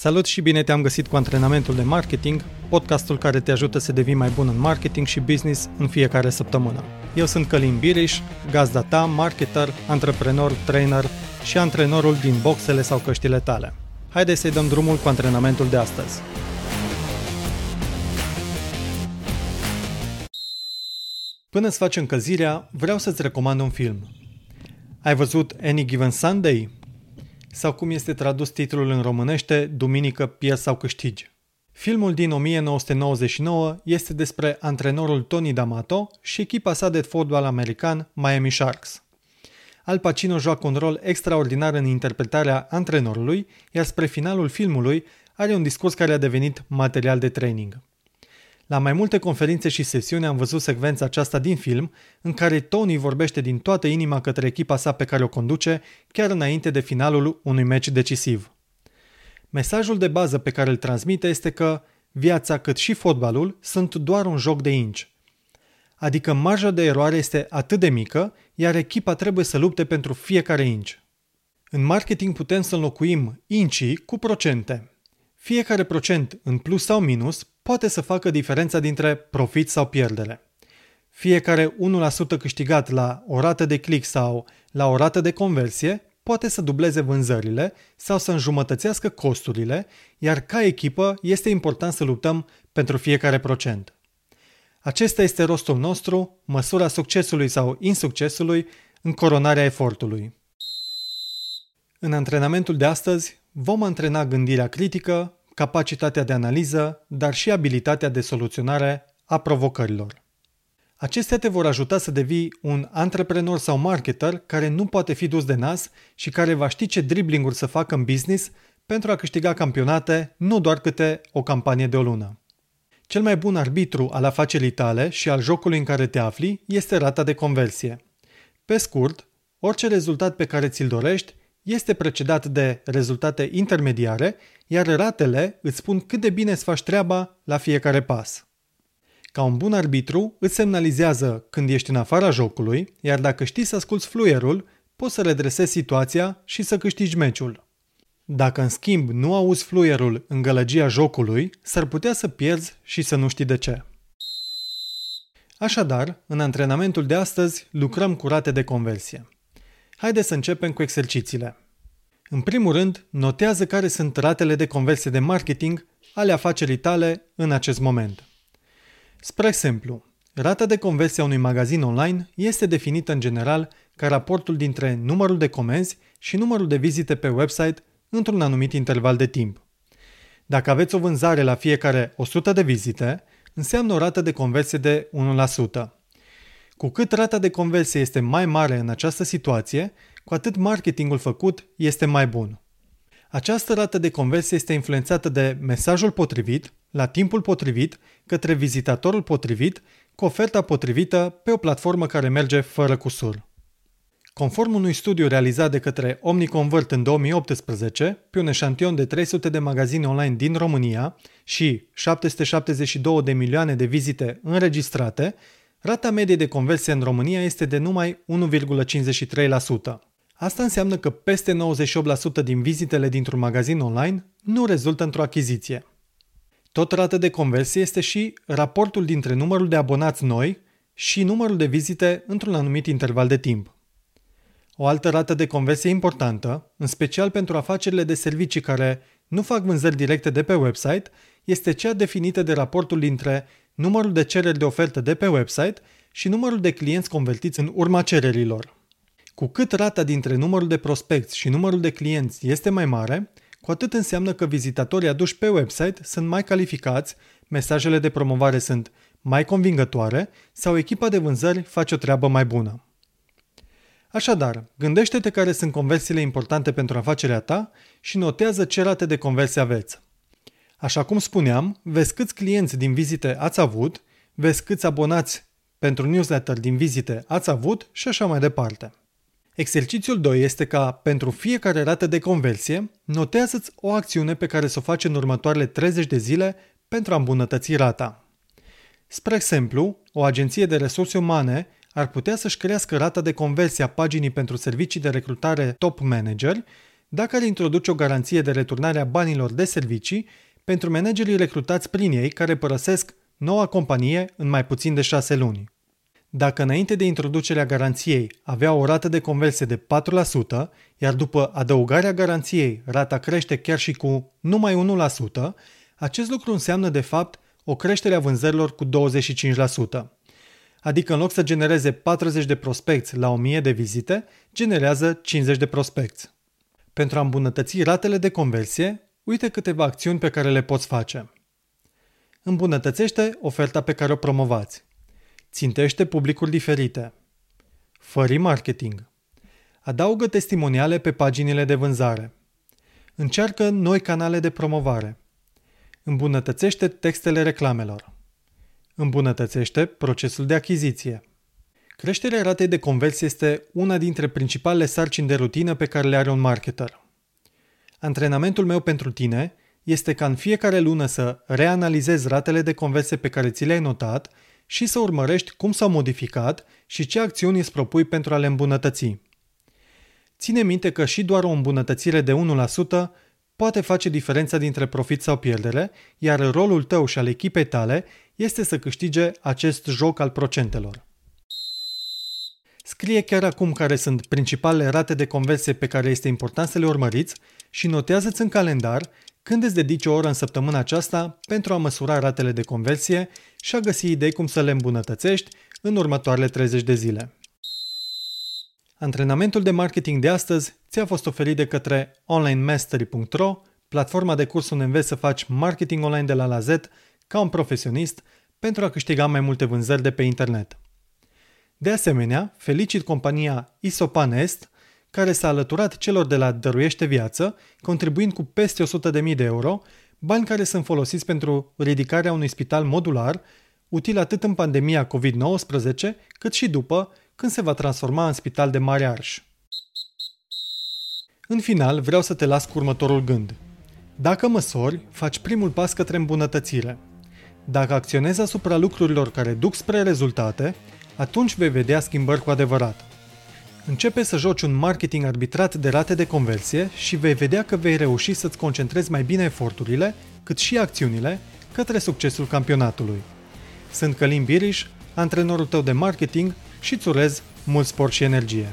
Salut și bine te-am găsit cu antrenamentul de marketing, podcastul care te ajută să devii mai bun în marketing și business în fiecare săptămână. Eu sunt Călin Biriș, gazda ta, marketer, antreprenor, trainer și antrenorul din boxele sau căștile tale. Haideți să-i dăm drumul cu antrenamentul de astăzi. Până să faci încălzirea, vreau să-ți recomand un film. Ai văzut Any Given Sunday? Sau cum este tradus titlul în românește, Duminică, pierzi sau câștigi. Filmul din 1999 este despre antrenorul Tony D'Amato și echipa sa de fotbal american Miami Sharks. Al Pacino joacă un rol extraordinar în interpretarea antrenorului, iar spre finalul filmului are un discurs care a devenit material de training. La mai multe conferințe și sesiuni am văzut secvența aceasta din film, în care Tony vorbește din toată inima către echipa sa pe care o conduce, chiar înainte de finalul unui meci decisiv. Mesajul de bază pe care îl transmite este că viața cât și fotbalul sunt doar un joc de inci. Adică marja de eroare este atât de mică, iar echipa trebuie să lupte pentru fiecare inci. În marketing putem să înlocuim incii cu procente. Fiecare procent, în plus sau minus, poate să facă diferența dintre profit sau pierdere. Fiecare 1% câștigat la o rată de click sau la o rată de conversie poate să dubleze vânzările sau să înjumătățească costurile, iar ca echipă este important să luptăm pentru fiecare procent. Acesta este rostul nostru, măsura succesului sau insuccesului în coronarea efortului. În antrenamentul de astăzi vom antrena gândirea critică, capacitatea de analiză, dar și abilitatea de soluționare a provocărilor. Acestea te vor ajuta să devii un antreprenor sau marketer care nu poate fi dus de nas și care va ști ce driblinguri să facă în business pentru a câștiga campionate, nu doar câte o campanie de o lună. Cel mai bun arbitru al afacerii tale și al jocului în care te afli este rata de conversie. Pe scurt, orice rezultat pe care ți-l dorești este precedat de rezultate intermediare, iar ratele îți spun cât de bine îți faci treaba la fiecare pas. Ca un bun arbitru, îți semnalizează când ești în afara jocului, iar dacă știi să asculți fluierul, poți să redresezi situația și să câștigi meciul. Dacă în schimb nu auzi fluierul în gălăgia jocului, s-ar putea să pierzi și să nu știi de ce. Așadar, în antrenamentul de astăzi lucrăm cu rate de conversie. Haideți să începem cu exercițiile. În primul rând, notează care sunt ratele de conversie de marketing ale afacerii tale în acest moment. Spre exemplu, rata de conversie a unui magazin online este definită în general ca raportul dintre numărul de comenzi și numărul de vizite pe website într-un anumit interval de timp. Dacă aveți o vânzare la fiecare 100 de vizite, înseamnă o rată de conversie de 1%. Cu cât rata de conversie este mai mare în această situație, cu atât marketingul făcut este mai bun. Această rată de conversie este influențată de mesajul potrivit, la timpul potrivit, către vizitatorul potrivit, cu oferta potrivită pe o platformă care merge fără cusur. Conform unui studiu realizat de către OmniConvert în 2018, pe un eșantion de 300 de magazine online din România și 772 de milioane de vizite înregistrate, Rata medie de conversie în România este de numai 1,53%. Asta înseamnă că peste 98% din vizitele dintr-un magazin online nu rezultă într-o achiziție. Tot rată de conversie este și raportul dintre numărul de abonați noi și numărul de vizite într-un anumit interval de timp. O altă rată de conversie importantă, în special pentru afacerile de servicii care nu fac vânzări directe de pe website, este cea definită de raportul dintre numărul de cereri de ofertă de pe website și numărul de clienți convertiți în urma cererilor. Cu cât rata dintre numărul de prospecți și numărul de clienți este mai mare, cu atât înseamnă că vizitatorii aduși pe website sunt mai calificați, mesajele de promovare sunt mai convingătoare sau echipa de vânzări face o treabă mai bună. Așadar, gândește-te care sunt conversiile importante pentru afacerea ta și notează ce rate de conversie aveți. Așa cum spuneam, vezi câți clienți din vizite ați avut, vezi câți abonați pentru newsletter din vizite ați avut și așa mai departe. Exercițiul 2 este ca, pentru fiecare rată de conversie, notează-ți o acțiune pe care să o faci în următoarele 30 de zile pentru a îmbunătăți rata. Spre exemplu, o agenție de resurse umane ar putea să-și crească rata de conversie a paginii pentru servicii de recrutare top manager dacă ar introduce o garanție de returnare a banilor de servicii pentru managerii recrutați prin ei care părăsesc noua companie în mai puțin de șase luni. Dacă înainte de introducerea garanției avea o rată de conversie de 4%, iar după adăugarea garanției rata crește chiar și cu numai 1%, acest lucru înseamnă de fapt o creștere a vânzărilor cu 25%. Adică în loc să genereze 40 de prospecți la 1000 de vizite, generează 50 de prospecți. Pentru a îmbunătăți ratele de conversie, uite câteva acțiuni pe care le poți face. Îmbunătățește oferta pe care o promovați. Țintește publicuri diferite. Fă marketing. Adaugă testimoniale pe paginile de vânzare. Încearcă noi canale de promovare. Îmbunătățește textele reclamelor. Îmbunătățește procesul de achiziție. Creșterea ratei de conversie este una dintre principalele sarcini de rutină pe care le are un marketer. Antrenamentul meu pentru tine este ca în fiecare lună să reanalizezi ratele de conversie pe care ți le-ai notat și să urmărești cum s-au modificat și ce acțiuni îți propui pentru a le îmbunătăți. Ține minte că și doar o îmbunătățire de 1% poate face diferența dintre profit sau pierdere, iar rolul tău și al echipei tale este să câștige acest joc al procentelor. Scrie chiar acum care sunt principalele rate de conversie pe care este important să le urmăriți și notează-ți în calendar când îți dedici o oră în săptămâna aceasta pentru a măsura ratele de conversie și a găsi idei cum să le îmbunătățești în următoarele 30 de zile. Antrenamentul de marketing de astăzi ți-a fost oferit de către onlinemastery.ro, platforma de curs unde înveți să faci marketing online de la la Z ca un profesionist pentru a câștiga mai multe vânzări de pe internet. De asemenea, felicit compania Isopan Est, care s-a alăturat celor de la Dăruiește Viață, contribuind cu peste 100.000 de euro, bani care sunt folosiți pentru ridicarea unui spital modular, util atât în pandemia COVID-19, cât și după, când se va transforma în spital de mare arș. În final, vreau să te las cu următorul gând. Dacă măsori, faci primul pas către îmbunătățire. Dacă acționezi asupra lucrurilor care duc spre rezultate, atunci vei vedea schimbări cu adevărat. Începe să joci un marketing arbitrat de rate de conversie și vei vedea că vei reuși să-ți concentrezi mai bine eforturile, cât și acțiunile, către succesul campionatului. Sunt Călim Biriș, antrenorul tău de marketing și îți urez mult sport și energie.